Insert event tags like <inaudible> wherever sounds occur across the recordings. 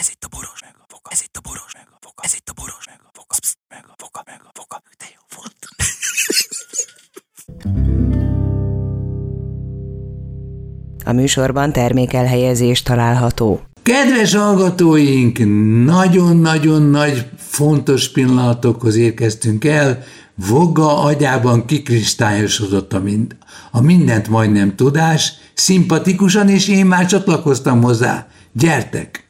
Ez itt a boros meg a foka. Ez itt a boros meg a foka. Ez itt a boros meg a foka. Psz, meg a foka, meg a foka. De jó volt. A műsorban termékelhelyezés található. Kedves hallgatóink, nagyon-nagyon nagy fontos pillanatokhoz érkeztünk el. Voga agyában kikristályosodott a, mind, a mindent majdnem tudás, szimpatikusan, és én már csatlakoztam hozzá. Gyertek!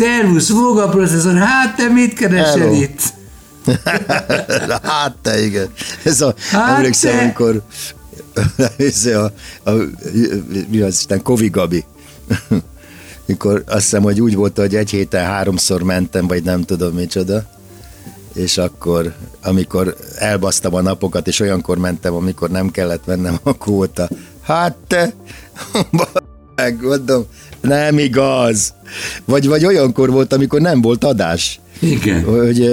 Szervusz, Voga processzor, hát te mit keresel Hello. itt? <laughs> hát te igen. Ez a, hát emlékszem, te. amikor ez <laughs> a, a, mi az Isten, Kovi Gabi. <laughs> Mikor azt hiszem, hogy úgy volt, hogy egy héten háromszor mentem, vagy nem tudom micsoda. És akkor, amikor elbasztam a napokat, és olyankor mentem, amikor nem kellett vennem a kóta. Hát te, <laughs> mondom, nem igaz. Vagy, vagy olyankor volt, amikor nem volt adás. Igen. Hogy,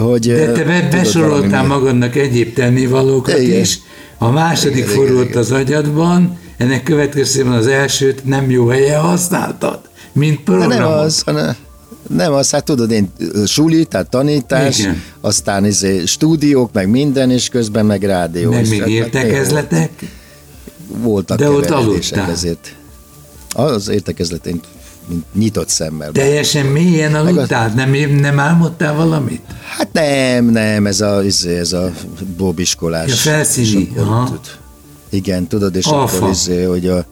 hogy De te besoroltál magadnak egyéb tennivalókat Igen. is. A második Igen, az agyadban, ennek következtében az elsőt nem jó helyen használtad, mint programot. nem az, hanem nem az, hát tudod, én suli, tehát tanítás, Igen. aztán izé, stúdiók, meg minden, és közben meg rádió. Meg még hát- értekezletek. Voltak De ott aludtál. ezért. Az értekezletén mint nyitott szemmel. Teljesen mélyen aludtál, nem, nem álmodtál valamit? Hát nem, nem, ez a, izé, ez a bóbiskolás. Ja, felszíni, aha. Igen, tudod, és Alfa. akkor izé, hogy, a,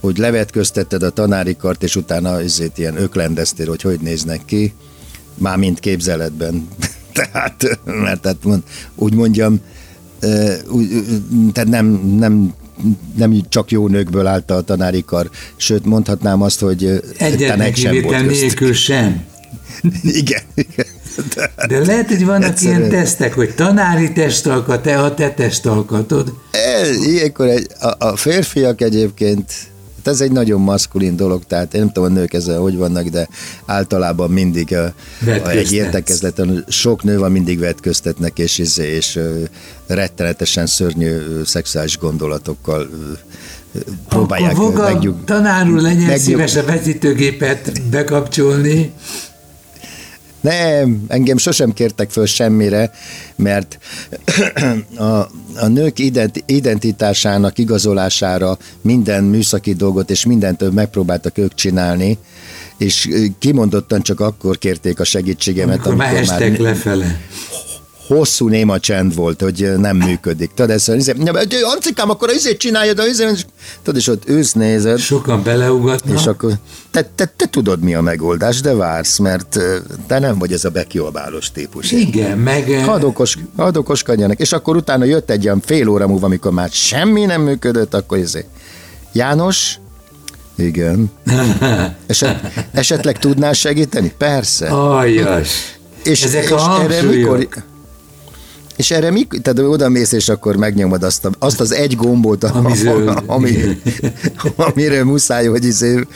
hogy levetköztetted a tanári kart, és utána izét ilyen öklendeztél, hogy hogy néznek ki, már mind képzeletben. <laughs> tehát, mert tehát mond, úgy mondjam, úgy, tehát nem, nem nem csak jó nőkből állt a tanári kar, sőt mondhatnám azt, hogy Egyetlen sem volt nélkül sem. <laughs> Igen, igen. De lehet, hogy vannak Egyszerűen. ilyen tesztek, hogy tanári testalkat, te a te testalkatod. Ez, ilyenkor egy, a, a férfiak egyébként, hát ez egy nagyon maszkulin dolog, tehát én nem tudom, a nők ezzel hogy vannak, de általában mindig a, egy értekezleten sok nő van, mindig vetköztetnek, és, és, és rettenetesen szörnyű szexuális gondolatokkal próbálják Akkor Voga, megnyug, tanár úr, legyen megnyug- szíves a vetítőgépet bekapcsolni. Nem, engem sosem kértek föl semmire, mert a, a nők ident, identitásának igazolására minden műszaki dolgot és mindent megpróbáltak ők csinálni, és kimondottan csak akkor kérték a segítségemet, Amikor amikor már lefele. Hosszú néma csend volt, hogy nem működik. Tudod, ez, ez, Ancikám, akkor ezért csinálja, de ezért, tudod, és ott ősz nézed, Sokan beleugatnak. és akkor te, te, te tudod, mi a megoldás, de vársz, mert te nem vagy ez a bekiabálós típus. Igen, meg... Hadd, okos, hadd okoskodjanak. És akkor utána jött egy ilyen fél óra múlva, amikor már semmi nem működött, akkor izé. János? Igen. <laughs> Eset, esetleg tudnál segíteni? Persze. Aljas. és, Ezek és a erre mikor... És erre mikor, tehát oda mész, és akkor megnyomod azt, a, azt az egy gombot, Ami zöld. ami, amire muszáj, hogy izé,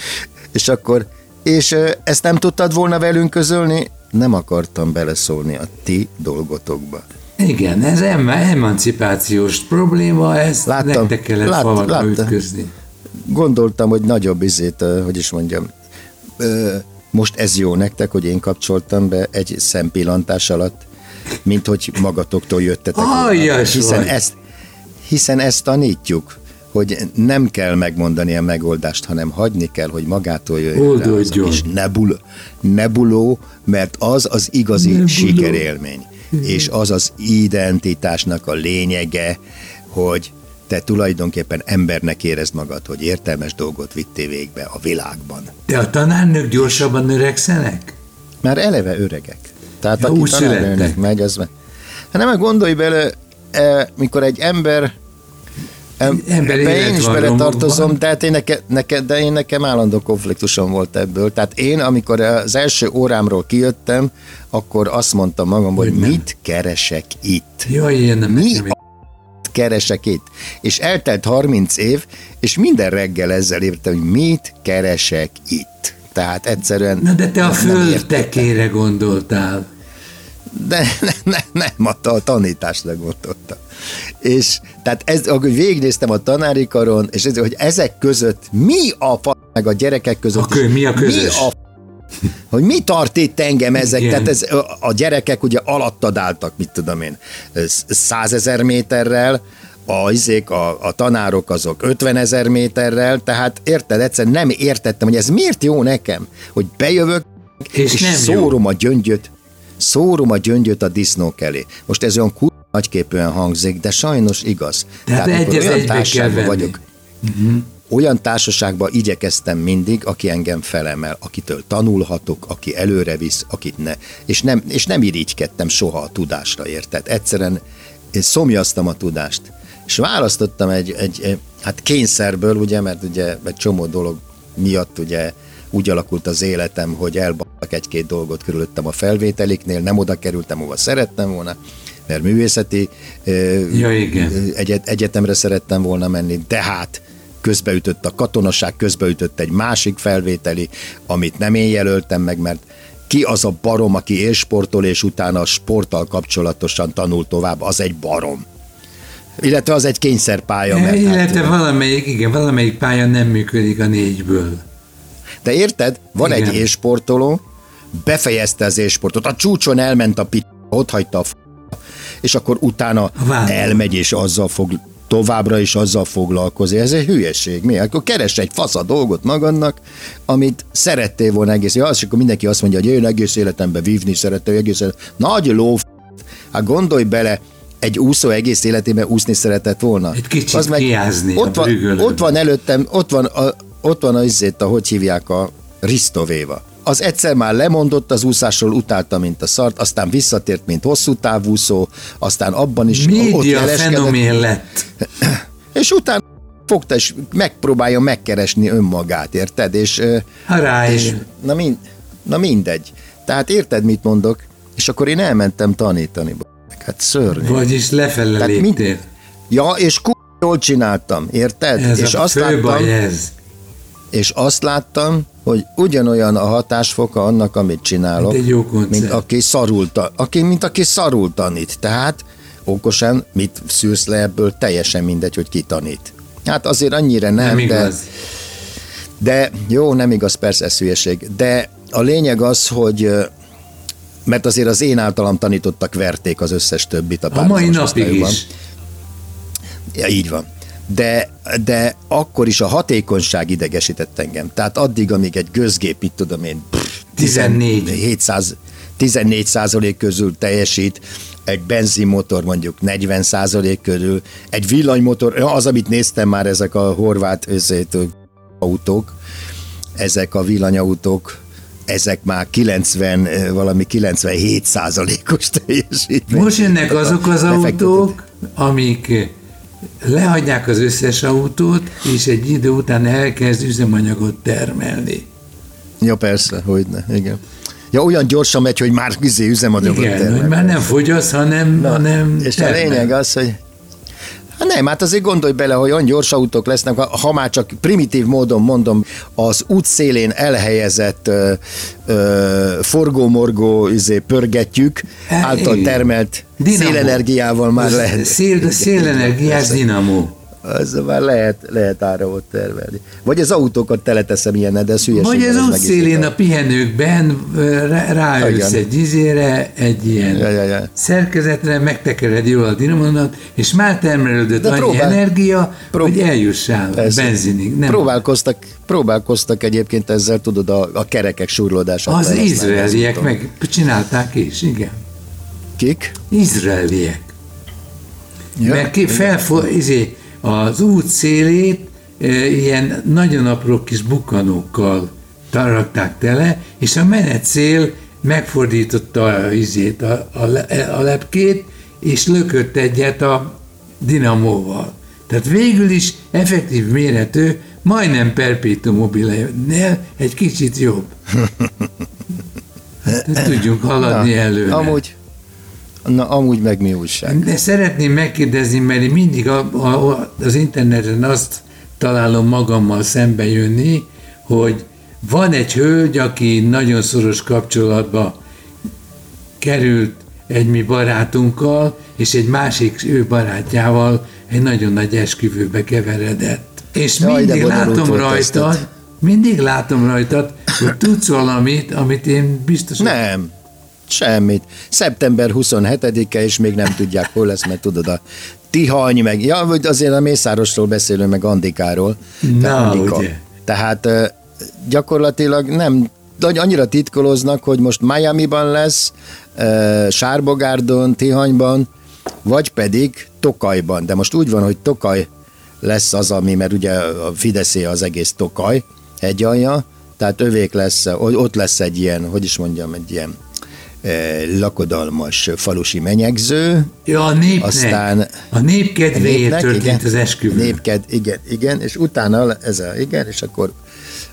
és akkor, és ezt nem tudtad volna velünk közölni? Nem akartam beleszólni a ti dolgotokba. Igen, ez em- emancipációs probléma, ez Láttam, nektek kellett lát- falakba ütközni. Gondoltam, hogy nagyobb izét, hogy is mondjam, most ez jó nektek, hogy én kapcsoltam be egy szempillantás alatt, mint hogy magatoktól jöttetek. Aljas hiszen vagy. ezt, hiszen ezt tanítjuk, hogy nem kell megmondani a megoldást, hanem hagyni kell, hogy magától jöjjön Oldódjon. és nebul, nebuló, mert az az igazi Nebuló. sikerélmény. És az az identitásnak a lényege, hogy te tulajdonképpen embernek érezd magad, hogy értelmes dolgot vittél végbe a világban. De a tanárnők gyorsabban öregszenek? Már eleve öregek. Tehát Ja, aki úgy születtek. megy, az meg... Hát nem, gondolj bele, eh, mikor egy ember em, Ember én is bele tartozom, romokban. tehát én neke, neke, de én nekem állandó konfliktusom volt ebből. Tehát én, amikor az első órámról kijöttem, akkor azt mondtam magam, hogy Hogy nem. mit keresek itt? Jaj, én nem Mi nekem- keresek itt? És eltelt 30 év, és minden reggel ezzel értem, hogy mit keresek itt. Tehát egyszerűen... Na de te a nem föld értettem. tekére gondoltál. De ne, ne, nem, a, a tanításra gondoltam. És tehát ez, akkor végignéztem a tanári karon, és ez, hogy ezek között mi a fa, meg a gyerekek között A kö- mi a közös? Mi a hogy mi tart itt engem ezek, Igen. tehát ez, a- gyerekek ugye alattad álltak, mit tudom én, százezer méterrel, a, izék, a, a tanárok azok 50 ezer méterrel, tehát érted, egyszer nem értettem, hogy ez miért jó nekem, hogy bejövök, És és nem jó. szórom a gyöngyöt, szórom a gyöngyöt a disznók elé. Most ez olyan kur nagyképűen hangzik, de sajnos igaz. Tehát amikor egy olyan társaságban venni. Mhm. olyan társaságban igyekeztem mindig, aki engem felemel, akitől tanulhatok, aki előre visz, akit ne. És nem, és nem irigykedtem soha a tudásra, érted? Egyszerűen szomjaztam a tudást. És választottam egy, egy, egy hát kényszerből, ugye, mert ugye egy csomó dolog miatt ugye úgy alakult az életem, hogy elbasztak egy-két dolgot körülöttem a felvételiknél, nem oda kerültem, ahova szerettem volna, mert művészeti Ja, igen. egyet, egyetemre szerettem volna menni, de hát közbeütött a katonaság, közbeütött egy másik felvételi, amit nem én jelöltem meg, mert ki az a barom, aki élsportol, és utána a sporttal kapcsolatosan tanul tovább, az egy barom. Illetve az egy kényszerpálya, mert Illetve hát, valamelyik, igen, valamelyik pálya nem működik a négyből. De érted? Van Igen. egy élsportoló, befejezte az élsportot, a csúcson elment a pit, ott hagyta a f- és akkor utána vándor. elmegy, és azzal fog továbbra is azzal foglalkozni. Ez egy hülyeség. Mi? Akkor keres egy fasz a dolgot magadnak, amit szerettél volna egész. Ja, és akkor mindenki azt mondja, hogy én egész életemben vívni szerettem, egész életem. Nagy ló. Hát gondolj bele, egy úszó egész életében úszni szeretett volna. Egy kicsit Az kiázni a ott van, ott van előttem, ott van, a, ott van az izzét, a, hogy hívják a Ristovéva. Az egyszer már lemondott az úszásról, utálta, mint a szart, aztán visszatért, mint hosszú távúszó, aztán abban is ott Média jeleskedett, fenomén lett. <clears throat> és utána fogta, és megpróbálja megkeresni önmagát, érted? És, ö, Ha ráér. és na, mind, na mindegy. Tehát érted, mit mondok? És akkor én elmentem tanítani. Hát szörnyű. Vagyis lefele Tehát mind- léptél. Ja, és k- jól csináltam, érted? Ez és a azt fő láttam, baj ez. És azt láttam, hogy ugyanolyan a hatásfoka annak, amit csinálok, Mint egy jó koncert. mint aki szarul, ta- aki, mint aki szarul tanít. Tehát okosan mit szűrsz le ebből, teljesen mindegy, hogy ki tanít. Hát azért annyira nem, Nem de, igaz. de jó, nem igaz, persze ez hülyeség. De a lényeg az, hogy mert azért az én általam tanítottak verték az összes többit a A mai napig is. Ja, így van. De, de akkor is a hatékonyság idegesített engem. Tehát addig, amíg egy gőzgép, mit tudom én, pff, 14. 700, 14 százalék közül teljesít, egy benzinmotor mondjuk 40 százalék körül, egy villanymotor, az, amit néztem már, ezek a horvát özét, autók, ezek a villanyautók, ezek már 90, eh, valami 97 százalékos teljesítmény. Most jönnek azok az autók, amik lehagyják az összes autót, és egy idő után elkezd üzemanyagot termelni. Ja, persze, hogy ne, igen. Ja, olyan gyorsan megy, hogy már izé üzemanyagot Igen, termel. hogy már nem fogyasz, hanem, hanem És termel. a lényeg az, hogy Hát nem, hát azért gondolj bele, hogy olyan gyors autók lesznek, ha- már csak primitív módon mondom, az útszélén elhelyezett ö, ö, forgó-morgó izé, pörgetjük, által termelt Dinamo. szélenergiával már lehet. Szél, szélenergiás dinamó. Az már lehet, lehet áramot termelni. Vagy az autókat teleteszem ilyen, de ez hülyeség. Vagy az útszélén a pihenőkben ráülsz Igen. egy izére, egy ilyen Ja, ja, ja. szerkezetre, megtekered jól a dinamonat, és már termelődött De annyi próbál- energia, prób- hogy eljussál Persze. benzinig. Nem. Próbálkoztak, próbálkoztak egyébként ezzel, tudod, a, a kerekek surlódását. Az izraeliek meg csinálták is, igen. Kik? Izraeliek. Ja. Mert ki felfo- izé, az út szélét e, ilyen nagyon apró kis bukkanókkal rakták tele, és a menetszél megfordította a, izét, a, a, le- a lepkét, és lökött egyet a dinamóval. Tehát végül is effektív méretű, majdnem perpetuum mobile-nél egy kicsit jobb. Tehát <laughs> tudjunk haladni előre. Amúgy, Na, amúgy meg mi újság? De szeretném megkérdezni, mert én mindig a, a, az interneten azt találom magammal szembe jönni, hogy van egy hölgy, aki nagyon szoros kapcsolatba került egy mi barátunkkal, és egy másik ő barátjával egy nagyon nagy esküvőbe keveredett. És Jaj, mindig látom rajtad, mindig látom rajtad, hogy tudsz valamit, amit én biztos, Nem, semmit. Szeptember 27-e, és még nem tudják, hol lesz, mert tudod, a Tihany, meg, ja, vagy azért a Mészárosról beszélünk, meg Andikáról. Na, Andika. ugye. Tehát gyakorlatilag nem, annyira titkoloznak, hogy most Miami-ban lesz, Sárbogárdon, Tihanyban, vagy pedig Tokajban. De most úgy van, hogy Tokaj lesz az, ami, mert ugye a Fideszé az egész Tokaj hegyalja, tehát övék lesz, ott lesz egy ilyen, hogy is mondjam, egy ilyen lakodalmas falusi menyegző, Ja, a népnek. Aztán- a nép kedvéért történt igen. az esküvő. Népked, igen, igen, és utána ez a, igen, és akkor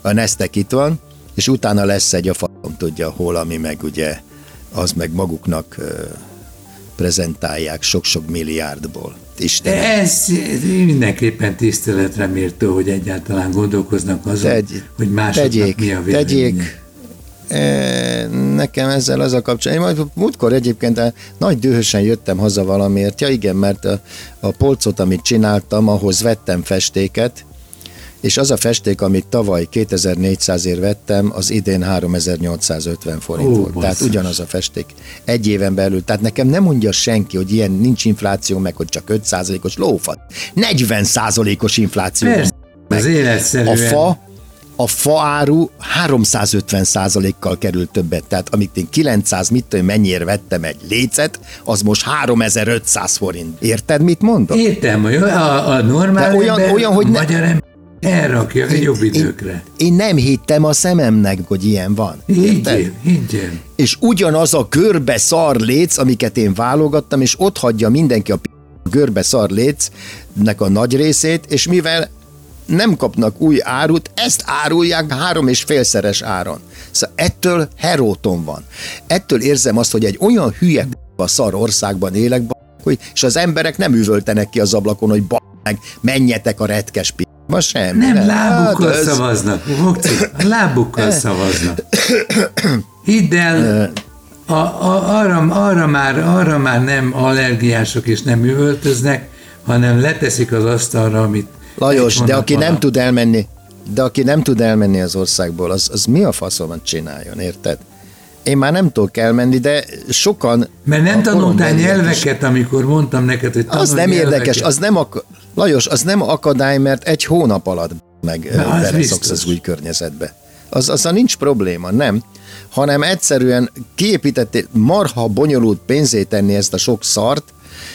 a Nesztek itt van, és utána lesz egy a falom tudja hol, ami meg ugye, az meg maguknak prezentálják sok-sok milliárdból. Isten. Ez mindenképpen tiszteletre méltó, hogy egyáltalán gondolkoznak azon, Tegy, hogy másoknak tegyék, mi a véleménye. tegyék. E, Nekem ezzel az a kapcsolat. Én majd múltkor egyébként eh, nagy dühösen jöttem haza valamiért. Ja igen, mert a, a polcot, amit csináltam, ahhoz vettem festéket, és az a festék, amit tavaly 2400 ért vettem, az idén 3850 forint Ó, volt. Tehát basszus. ugyanaz a festék. Egy éven belül. Tehát nekem nem mondja senki, hogy ilyen nincs infláció, meg hogy csak 5%-os lófat. 40%-os infláció. Persze, az életszerűen. A fa, a fa áru 350 kal került többet, tehát amit én 900, mit tudom, mennyire vettem egy lécet, az most 3500 forint. Érted, mit mondok? Értem, a, a normál De olyan- ember, olyan, hogy ne- magyar ember elrakja a jobb időkre. Én, én nem hittem a szememnek, hogy ilyen van. Higgyél, higgyél. És ugyanaz a görbe szar léc, amiket én válogattam, és ott hagyja mindenki a p- görbe szar lécnek a nagy részét, és mivel nem kapnak új árut, ezt árulják három és félszeres áron. Szóval ettől heróton van. Ettől érzem azt, hogy egy olyan hülye a szar országban élek, hogy, és az emberek nem üvöltenek ki az ablakon, hogy meg, menjetek a retkes p***. Ma semmi. Nem, lábukkal Hát ez- szavaznak. Vokci, a lábukkal szavaznak. <coughs> Hidd el, a, a, arra, arra, már, arra már nem allergiások és nem üvöltöznek, hanem leteszik az asztalra, amit Lajos, de aki nem tud elmenni, de aki nem tud elmenni az országból, az, az mi a faszomat csináljon, érted? Én már nem tudok elmenni, de sokan... Mert nem tanultál nyelveket, amikor mondtam neked, hogy Az nem nyelveket. érdekes, az nem ak- Lajos, az nem akadály, mert egy hónap alatt meg beleszoksz az új környezetbe. Az, az a nincs probléma, nem. Hanem egyszerűen kiépítettél, marha bonyolult pénzét tenni ezt a sok szart,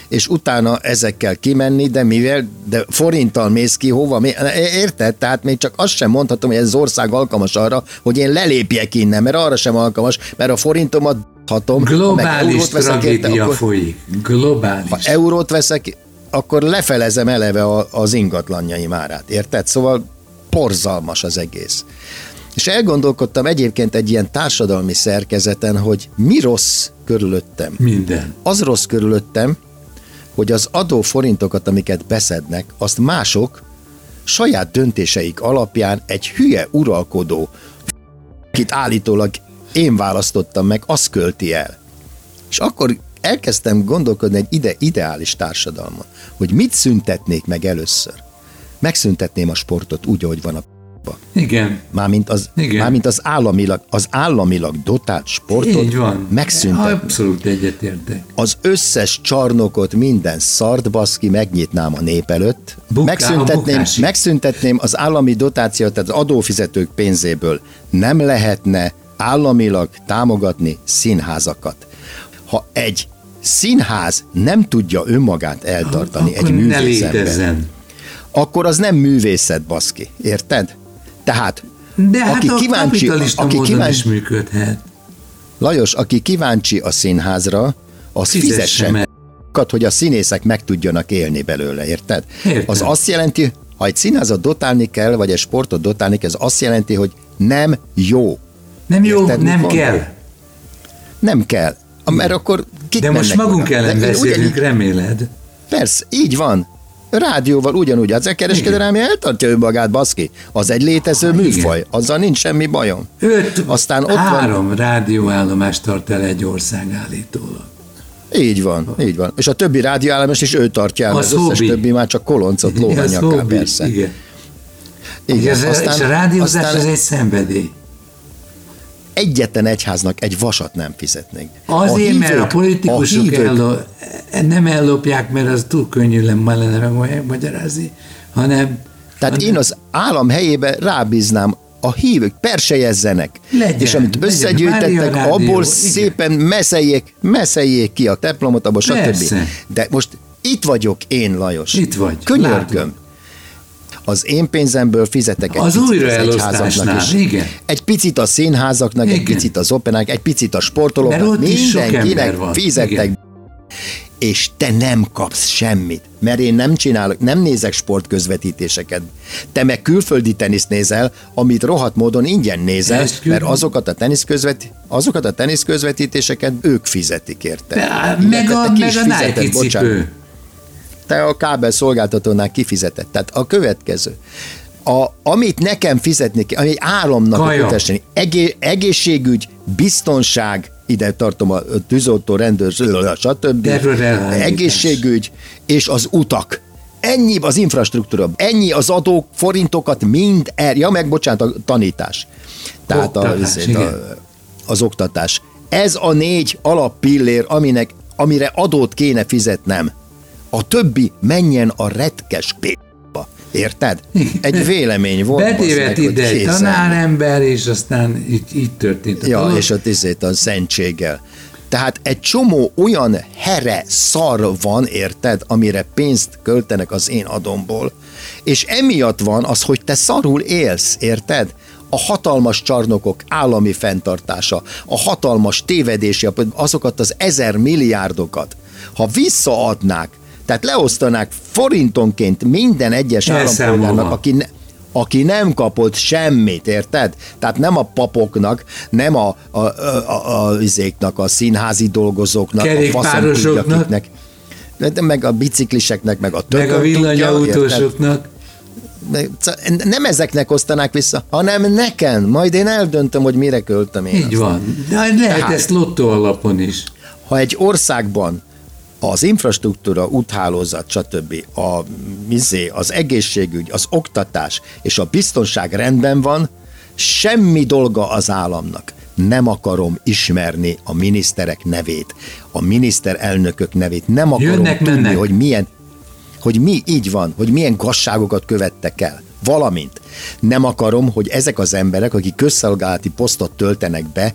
és utána ezekkel kimenni, de mivel, de forinttal mész ki, hova, mi, érted? Tehát még csak azt sem mondhatom, hogy ez az ország alkalmas arra, hogy én lelépjek innen, mert arra sem alkalmas, mert a forintomat hatom, Globális tragédia akkor, folyik. Globális. ha eurót veszek, akkor lefelezem eleve az ingatlanjaim árát, érted? Szóval porzalmas az egész. És elgondolkodtam egyébként egy ilyen társadalmi szerkezeten, hogy mi rossz körülöttem. Minden. Az rossz körülöttem, hogy az adóforintokat, amiket beszednek, azt mások saját döntéseik alapján egy hülye uralkodó, akit állítólag én választottam meg, azt költi el. És akkor elkezdtem gondolkodni egy ide, ideális társadalma, hogy mit szüntetnék meg először. Megszüntetném a sportot úgy, ahogy van a p***ba. Igen. Mármint az, Igen. mármint az államilag, az államilag dotált sportot Így van. megszüntetni Abszolút egyetértek. az összes csarnokot, minden szart baszki megnyitnám a nép előtt, Buká- megszüntetném, megszüntetném az állami dotációt, tehát az adófizetők pénzéből. Nem lehetne államilag támogatni színházakat. Ha egy színház nem tudja önmagát eltartani Akkor egy ne művészember, létezzen. akkor az nem művészet, baszki. Érted? Tehát, De hát aki a kíváncsi, aki kíváncsi, is működhet. Lajos, aki kíváncsi a színházra, az Fizessen fizessen meg. hogy a színészek meg tudjanak élni belőle, érted? Értem. Az azt jelenti, ha egy színházat dotálni kell, vagy egy sportot dotálni kell, ez azt jelenti, hogy nem jó. Nem jó, Érted, nem kell. Nem kell. Mert akkor kik De most magunk oda? ellen beszélünk, reméled. Persze, így van. Rádióval ugyanúgy, az kereskedelmi eltartja önmagát, baszki. Az egy létező Igen. műfaj, azzal nincs semmi bajom. Öt, Aztán ott van- három rádióállomást tart el egy ország állítólag. Így van, így van. És a többi rádióállomás is ő tartja el, Az az összes többi már csak koloncot Ez lóhanyakká, hobbi, persze. Igen. Igen. Ez, aztán, és a rádiózás aztán az egy szenvedély. Egyetlen egyháznak egy vasat nem fizetnénk. Azért, mert a hívők- politikusok a hívők, ello, nem ellopják, mert az túl könnyű lenne megmagyarázni, hanem Tehát hanem- én az állam helyébe rábíznám a hívők persejezzenek, Legyen, és amit legyen. összegyűjtettek, Rádió, abból igen. szépen meszeljék, meszeljék ki a teplomot, abból stb. Persze. De most itt vagyok én, Lajos. Itt vagy, Könyörgöm. látom. Az én pénzemből fizetek egy Az picit újraelosztásnál, egyházaknak is. igen. Egy picit a színházaknak, egy Igen. picit az operák, egy picit a sportolóknak, mindenkinek fizetek Igen. és te nem kapsz semmit, mert én nem csinálok, nem nézek sportközvetítéseket. Te meg külföldi teniszt nézel, amit rohadt módon ingyen nézel, mert azokat a, tenisz közvet, azokat a tenisz közvetítéseket ők fizetik érte. Meg a, meg a Nike bocsánat. Te a kábel szolgáltatónál kifizetett. Tehát a következő. A, amit nekem fizetni kell, ami egy államnak a egé, egészségügy, biztonság, ide tartom a tűzoltó, rendőr, stb. Egészségügy és az utak. Ennyi az infrastruktúra, ennyi az adók, forintokat mind el, ja meg bocsánat, a tanítás. Tehát a, Oktatás, igen. a, az oktatás. Ez a négy alappillér, aminek, amire adót kéne fizetnem. A többi menjen a retkes p***ba. Érted? Egy vélemény volt. Betévet ide egy tanárember, és aztán így, így történt a Ja, dolog. és ott izét a szentséggel. Tehát egy csomó olyan here szar van, érted, amire pénzt költenek az én adomból, és emiatt van az, hogy te szarul élsz, érted? A hatalmas csarnokok állami fenntartása, a hatalmas tévedési, azokat az ezer milliárdokat, ha visszaadnák, tehát leosztanák forintonként minden egyes állampolgárnak, aki ne, aki nem kapott semmit, érted? Tehát nem a papoknak, nem a, a, a, a, a, izéknak, a színházi dolgozóknak, a faszom tudja Kerékpárosoknak. kiknek, de- de meg a bicikliseknek, meg a meg tököm a tudja, villanyautósoknak. Meg- Nem ezeknek osztanák vissza, hanem nekem. Majd én eldöntöm, hogy mire költöm én. Így azt. van. De lehet Tehát- ezt lottó alapon is. Ha egy országban az infrastruktúra, úthálózat, stb., a, mizé, az egészségügy, az oktatás és a biztonság rendben van, semmi dolga az államnak. Nem akarom ismerni a miniszterek nevét, a miniszterelnökök nevét. Nem akarom Jönnek, tudni, mennek. hogy milyen, hogy mi így van, hogy milyen gazságokat követtek el. Valamint nem akarom, hogy ezek az emberek, akik közszolgálati posztot töltenek be,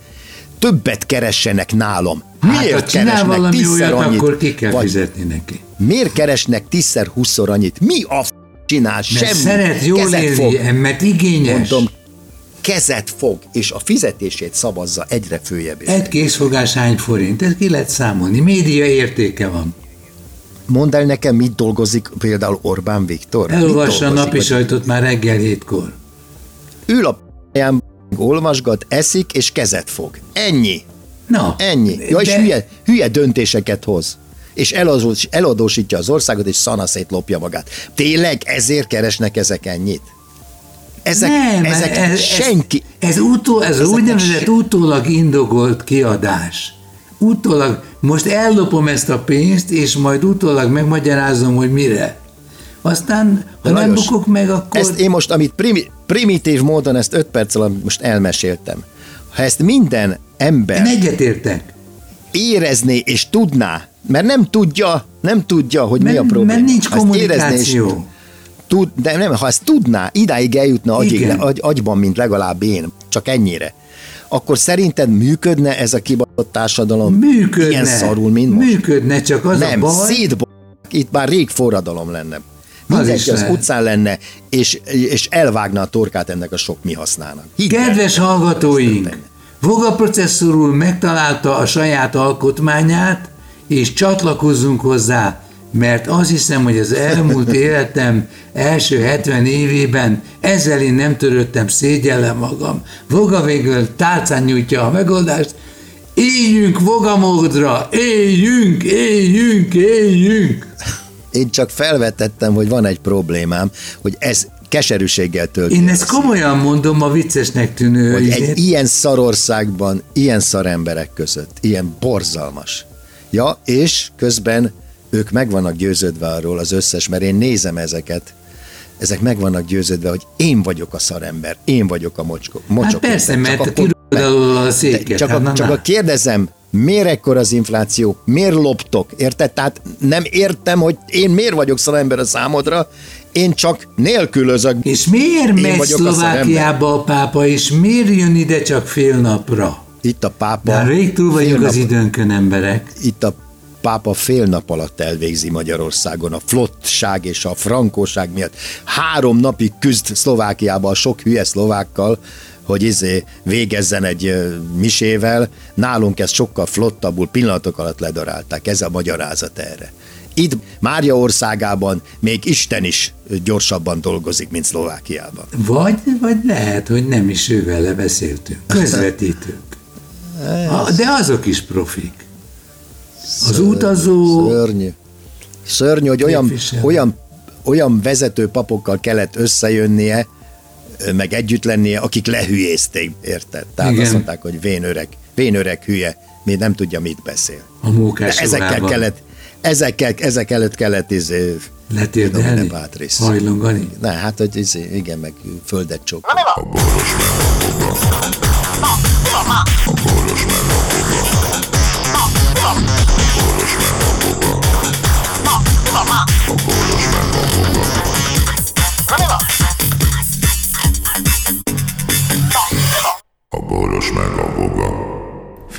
többet keressenek nálam. Hát, Miért csinál keresnek tízszer olyat, annyit? akkor ki kell Vagy fizetni neki. Miért keresnek tízszer, húszszor annyit? Mi a f- csinál? Mert Semmi. szeret jól Kezet élni, fog. mert igényes. Mondom, kezet fog, és a fizetését szavazza egyre följebb. Egy készfogás hány forint? Ez ki lehet számolni. Média értéke van. Mondd el nekem, mit dolgozik például Orbán Viktor? Elolvassa a napi sajtot már reggel hétkor. Ül a p***ján, olvasgat, eszik, és kezet fog. Ennyi. Na, Ennyi. Ja, és de- hülye, hülye döntéseket hoz. És eladós, eladósítja az országot, és szanaszét lopja magát. Tényleg ezért keresnek ezek ennyit? Ezek, nem, ezek ez, senki... Ez, ez, utó, ez úgynevezett se- utólag indokolt kiadás. Utólag, most ellopom ezt a pénzt, és majd utólag megmagyarázom, hogy mire. Aztán, ha De nem Lajos, bukok meg, akkor... Ezt én most, amit primi, primitív módon ezt öt perc alatt most elmeséltem. Ha ezt minden ember Én egyetértek. érezné és tudná, mert nem tudja, nem tudja, hogy mi Mert- a probléma. mert nincs kommunikáció. Tud, de nem, ha ezt tudná, idáig eljutna agyig, agy, agyban, mint legalább én, csak ennyire, akkor szerinted működne ez a kibaszott társadalom Működne. ilyen szarul, mint most? Működne, csak az nem, a baj... szétb... Itt már rég forradalom lenne. Mindenki az lehet. utcán lenne, és, és elvágná a torkát ennek a sok mi hasznának. Hidd el. Kedves hallgatóink, Voga processzor úr megtalálta a saját alkotmányát, és csatlakozzunk hozzá, mert azt hiszem, hogy az elmúlt <laughs> életem első 70 évében ezzel én nem törődtem, szégyellem magam. Voga végül tálcán nyújtja a megoldást, Éljünk vogamódra! Éljünk, éljünk, éljünk! Én csak felvetettem, hogy van egy problémám, hogy ez keserűséggel tölti. Én ezt a komolyan mondom a viccesnek tűnő hogy egy ilyen szarországban, ilyen szaremberek között, ilyen borzalmas. Ja, és közben ők meg vannak győződve arról az összes, mert én nézem ezeket, ezek meg vannak győződve, hogy én vagyok a szarember, én vagyok a mocskó. mocsok. Hát persze, Csak mert kirúgod alól a széket. Csak, hát, a, csak a kérdezem, miért ekkor az infláció, miért loptok, érted? Tehát nem értem, hogy én miért vagyok szarember a számodra, én csak nélkülözök. És miért megy vagyok a Szlovákiába a pápa, és miért jön ide csak fél napra? Itt a pápa... Már rég túl vagyunk az időnkön, emberek. itt a pápa fél nap alatt elvégzi Magyarországon a flottság és a frankóság miatt. Három napig küzd Szlovákiába a sok hülye szlovákkal, hogy izé végezzen egy misével. Nálunk ezt sokkal flottabbul pillanatok alatt ledarálták. Ez a magyarázat erre. Itt Mária országában még Isten is gyorsabban dolgozik, mint Szlovákiában. Vagy, vagy lehet, hogy nem is ővel beszéltünk. Közvetítők. <laughs> De azok is profik. Az utazó... Szörnyű. Szörnyű, hogy olyan, olyan, olyan vezető papokkal kellett összejönnie, meg együtt lennie, akik lehülyézték, érted? Tehát Igen. azt mondták, hogy vén öreg, vén öreg hülye, még nem tudja, mit beszél. A mókás De ezekkel órában kellett, ezekkel, ezek előtt kellett izé, letérdelni, hajlongani. Ne, hát, hogy izé, igen, meg földet csók.